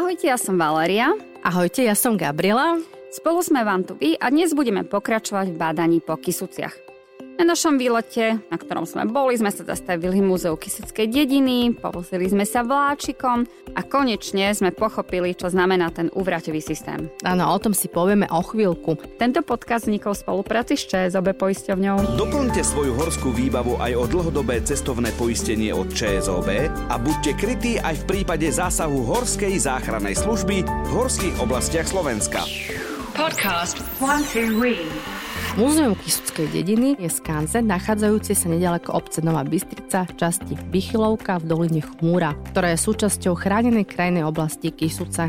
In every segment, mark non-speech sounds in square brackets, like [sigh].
Ahojte, ja som Valeria. Ahojte, ja som Gabriela. Spolu sme vám tu vy a dnes budeme pokračovať v bádaní po Kisuciach. Na našom výlete, na ktorom sme boli, sme sa zastavili v Múzeu Kisickej dediny, povozili sme sa vláčikom a konečne sme pochopili, čo znamená ten úvraťový systém. Áno, o tom si povieme o chvíľku. Tento podcast vznikol v spolupráci s ČSOB poisťovňou. Doplňte svoju horskú výbavu aj o dlhodobé cestovné poistenie od ČSOB a buďte krytí aj v prípade zásahu Horskej záchrannej služby v horských oblastiach Slovenska. Podcast One, two, Múzeum Kisuckej dediny je skanzen nachádzajúci sa nedaleko obce Nová Bystrica v časti Vychylovka v doline Chmúra, ktorá je súčasťou chránenej krajnej oblasti Kisuce.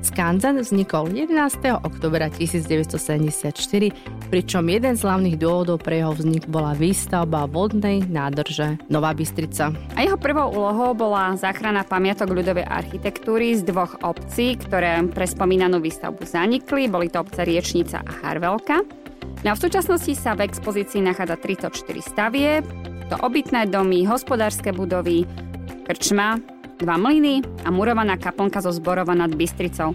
Skanzen vznikol 11. oktobra 1974, pričom jeden z hlavných dôvodov pre jeho vznik bola výstavba vodnej nádrže Nová Bystrica. A jeho prvou úlohou bola záchrana pamiatok ľudovej architektúry z dvoch obcí, ktoré pre spomínanú výstavbu zanikli. Boli to obce Riečnica a Harvelka. No a v súčasnosti sa v expozícii nachádza 34 stavie, to obytné domy, hospodárske budovy, krčma, dva mlyny a murovaná kaplnka zo Zborova nad Bystricou.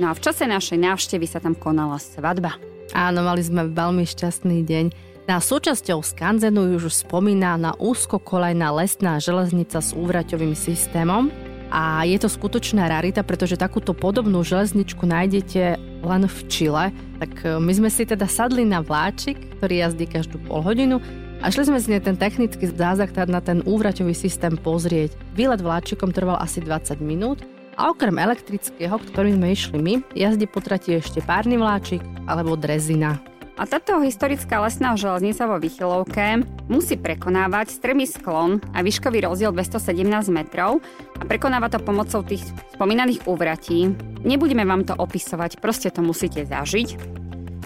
No a v čase našej návštevy sa tam konala svadba. Áno, mali sme veľmi šťastný deň. Na súčasťou skanzenu už spomína na úzkokolajná lesná železnica s úvraťovým systémom, a je to skutočná rarita, pretože takúto podobnú železničku nájdete len v Čile. Tak e, my sme si teda sadli na vláčik, ktorý jazdí každú pol hodinu a šli sme si ten technický zázrak na ten úvraťový systém pozrieť. Výlet vláčikom trval asi 20 minút a okrem elektrického, ktorým sme išli my, jazdí po trati ešte párny vláčik alebo drezina. A táto historická lesná železnica vo Vychylovke musí prekonávať strmý sklon a výškový rozdiel 217 metrov a prekonáva to pomocou tých spomínaných úvratí. Nebudeme vám to opisovať, proste to musíte zažiť.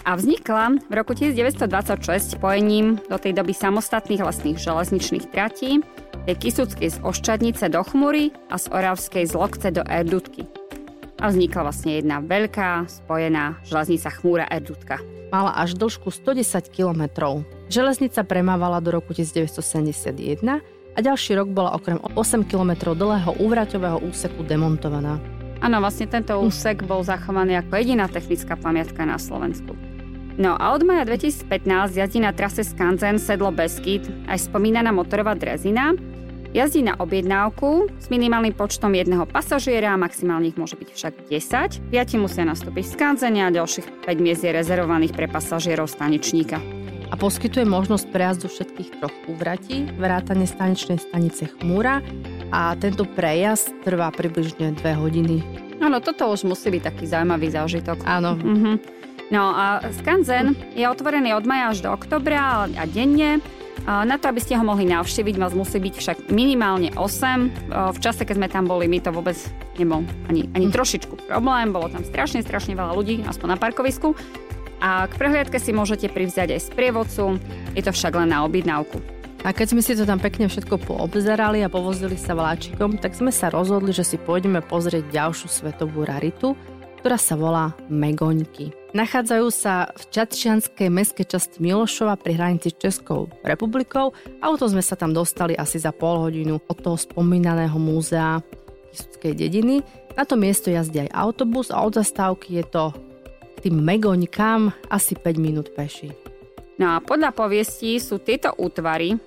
A vznikla v roku 1926 spojením do tej doby samostatných lesných železničných tratí tej Kisuckej z Oščadnice do Chmury a z Oravskej z Lokce do Erdutky. A vznikla vlastne jedna veľká spojená železnica Chmúra Erdutka mala až dĺžku 110 km. Železnica premávala do roku 1971 a ďalší rok bola okrem 8 km dlhého úvraťového úseku demontovaná. Áno, vlastne tento úsek bol zachovaný ako jediná technická pamiatka na Slovensku. No a od maja 2015 jazdí na trase Skanzen Sedlo Beskyt aj spomínaná motorová drezina, Jazdí na objednávku s minimálnym počtom jedného pasažiera, maximálne ich môže byť však 10. Piati musia nastúpiť z skanzene a ďalších 5 miest je rezervovaných pre pasažierov stanečníka. A poskytuje možnosť prejazdu všetkých troch úvratí, vrátane stanečnej stanice Chmúra a tento prejazd trvá približne 2 hodiny. Áno, toto už musí byť taký zaujímavý zážitok. Áno. Mhm. No a Skanzen je otvorený od maja až do oktobra a denne. Na to, aby ste ho mohli navštíviť, vás musí byť však minimálne 8. V čase, keď sme tam boli, my to vôbec nebol ani, ani hm. trošičku problém. Bolo tam strašne, strašne veľa ľudí, aspoň na parkovisku. A k prehliadke si môžete privziať aj sprievodcu, je to však len na objednávku. A keď sme si to tam pekne všetko poobzerali a povozili sa vláčikom, tak sme sa rozhodli, že si pôjdeme pozrieť ďalšiu svetovú raritu, ktorá sa volá Megoňky. Nachádzajú sa v Čatčianskej mestskej časti Milošova pri hranici s Českou republikou. Auto sme sa tam dostali asi za pol hodinu od toho spomínaného múzea Kisuckej dediny. Na to miesto jazdí aj autobus a od zastávky je to k tým megoňkám asi 5 minút peši. No a podľa poviestí sú tieto útvary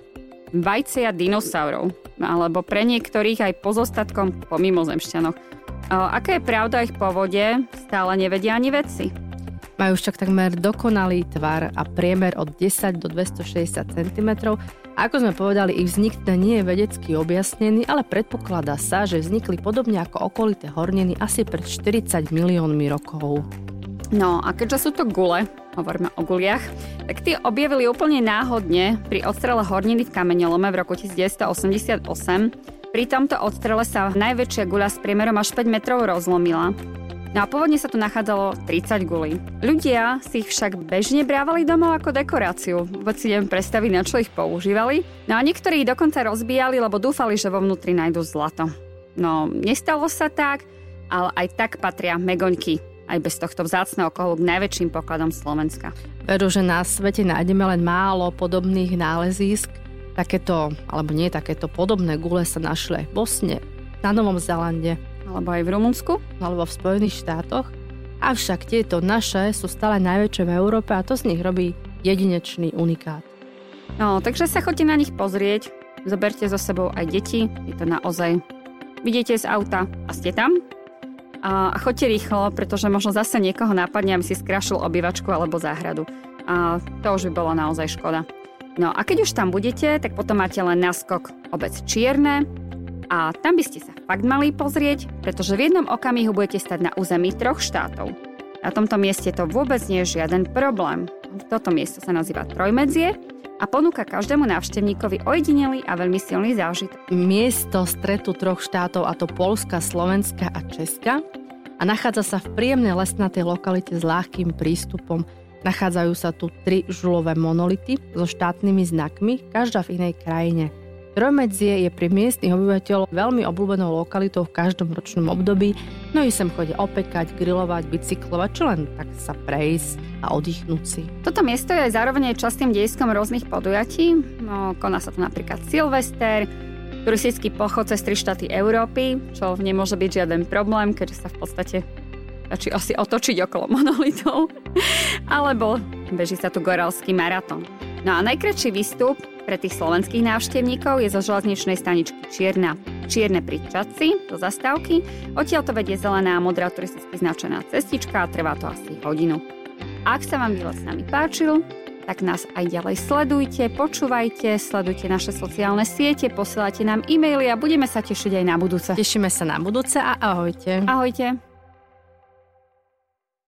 vajcia dinosaurov, alebo pre niektorých aj pozostatkom po mimozemšťanoch. Aká je pravda ich povode, stále nevedia ani vedci. Majú však takmer dokonalý tvar a priemer od 10 do 260 cm. A ako sme povedali, ich vznik teda nie je vedecky objasnený, ale predpokladá sa, že vznikli podobne ako okolité horniny asi pred 40 miliónmi rokov. No a keďže sú to gule, hovoríme o guliach, tak tie objavili úplne náhodne pri odstrele horniny v kameňolome v roku 1988. Pri tomto odstrele sa najväčšia guľa s priemerom až 5 metrov rozlomila No a pôvodne sa tu nachádzalo 30 gulí. Ľudia si ich však bežne brávali domov ako dekoráciu. Vôbec si neviem predstaviť, na čo ich používali. No a niektorí ich dokonca rozbíjali, lebo dúfali, že vo vnútri nájdú zlato. No, nestalo sa tak, ale aj tak patria megoňky aj bez tohto vzácného kohu k najväčším pokladom Slovenska. Veru, že na svete nájdeme len málo podobných nálezísk. Takéto, alebo nie takéto podobné gule sa našli v Bosne, na Novom Zelande, alebo aj v Rumunsku, alebo v Spojených štátoch. Avšak tieto naše sú stále najväčšie v Európe a to z nich robí jedinečný unikát. No, takže sa chodte na nich pozrieť, zoberte so sebou aj deti, je to naozaj... Vidíte z auta a ste tam, a choďte rýchlo, pretože možno zase niekoho nápadne, aby si skrašil obývačku alebo záhradu. A to už by bolo naozaj škoda. No a keď už tam budete, tak potom máte len naskok obec Čierne a tam by ste sa fakt mali pozrieť, pretože v jednom okamihu budete stať na území troch štátov. Na tomto mieste to vôbec nie je žiaden problém. Toto miesto sa nazýva Trojmedzie a ponúka každému návštevníkovi ojedinelý a veľmi silný zážitok. Miesto stretu troch štátov, a to Polska, Slovenska a Česka, a nachádza sa v príjemnej lesnatej lokalite s ľahkým prístupom Nachádzajú sa tu tri žulové monolity so štátnymi znakmi, každá v inej krajine. Trojmedzie je pri miestnych obyvateľov veľmi obľúbenou lokalitou v každom ročnom období, no i sem chodia opekať, grilovať, bicyklovať, čo len tak sa prejsť a oddychnúť si. Toto miesto je zároveň častým dejskom rôznych podujatí. No, koná sa tu napríklad Silvester, turistický pochod cez tri štáty Európy, čo nemôže byť žiaden problém, keďže sa v podstate či asi otočiť okolo monolitov, [laughs] alebo beží sa tu Goralský maratón. No a najkračší výstup pre tých slovenských návštevníkov je zo železničnej staničky Čierna. Čierne pri Čaci, do zastávky. Odtiaľ to vedie zelená a modrá turisticky značená cestička a trvá to asi hodinu. Ak sa vám výlet s nami páčil, tak nás aj ďalej sledujte, počúvajte, sledujte naše sociálne siete, posielajte nám e-maily a budeme sa tešiť aj na budúce. Tešíme sa na budúce a ahojte. Ahojte.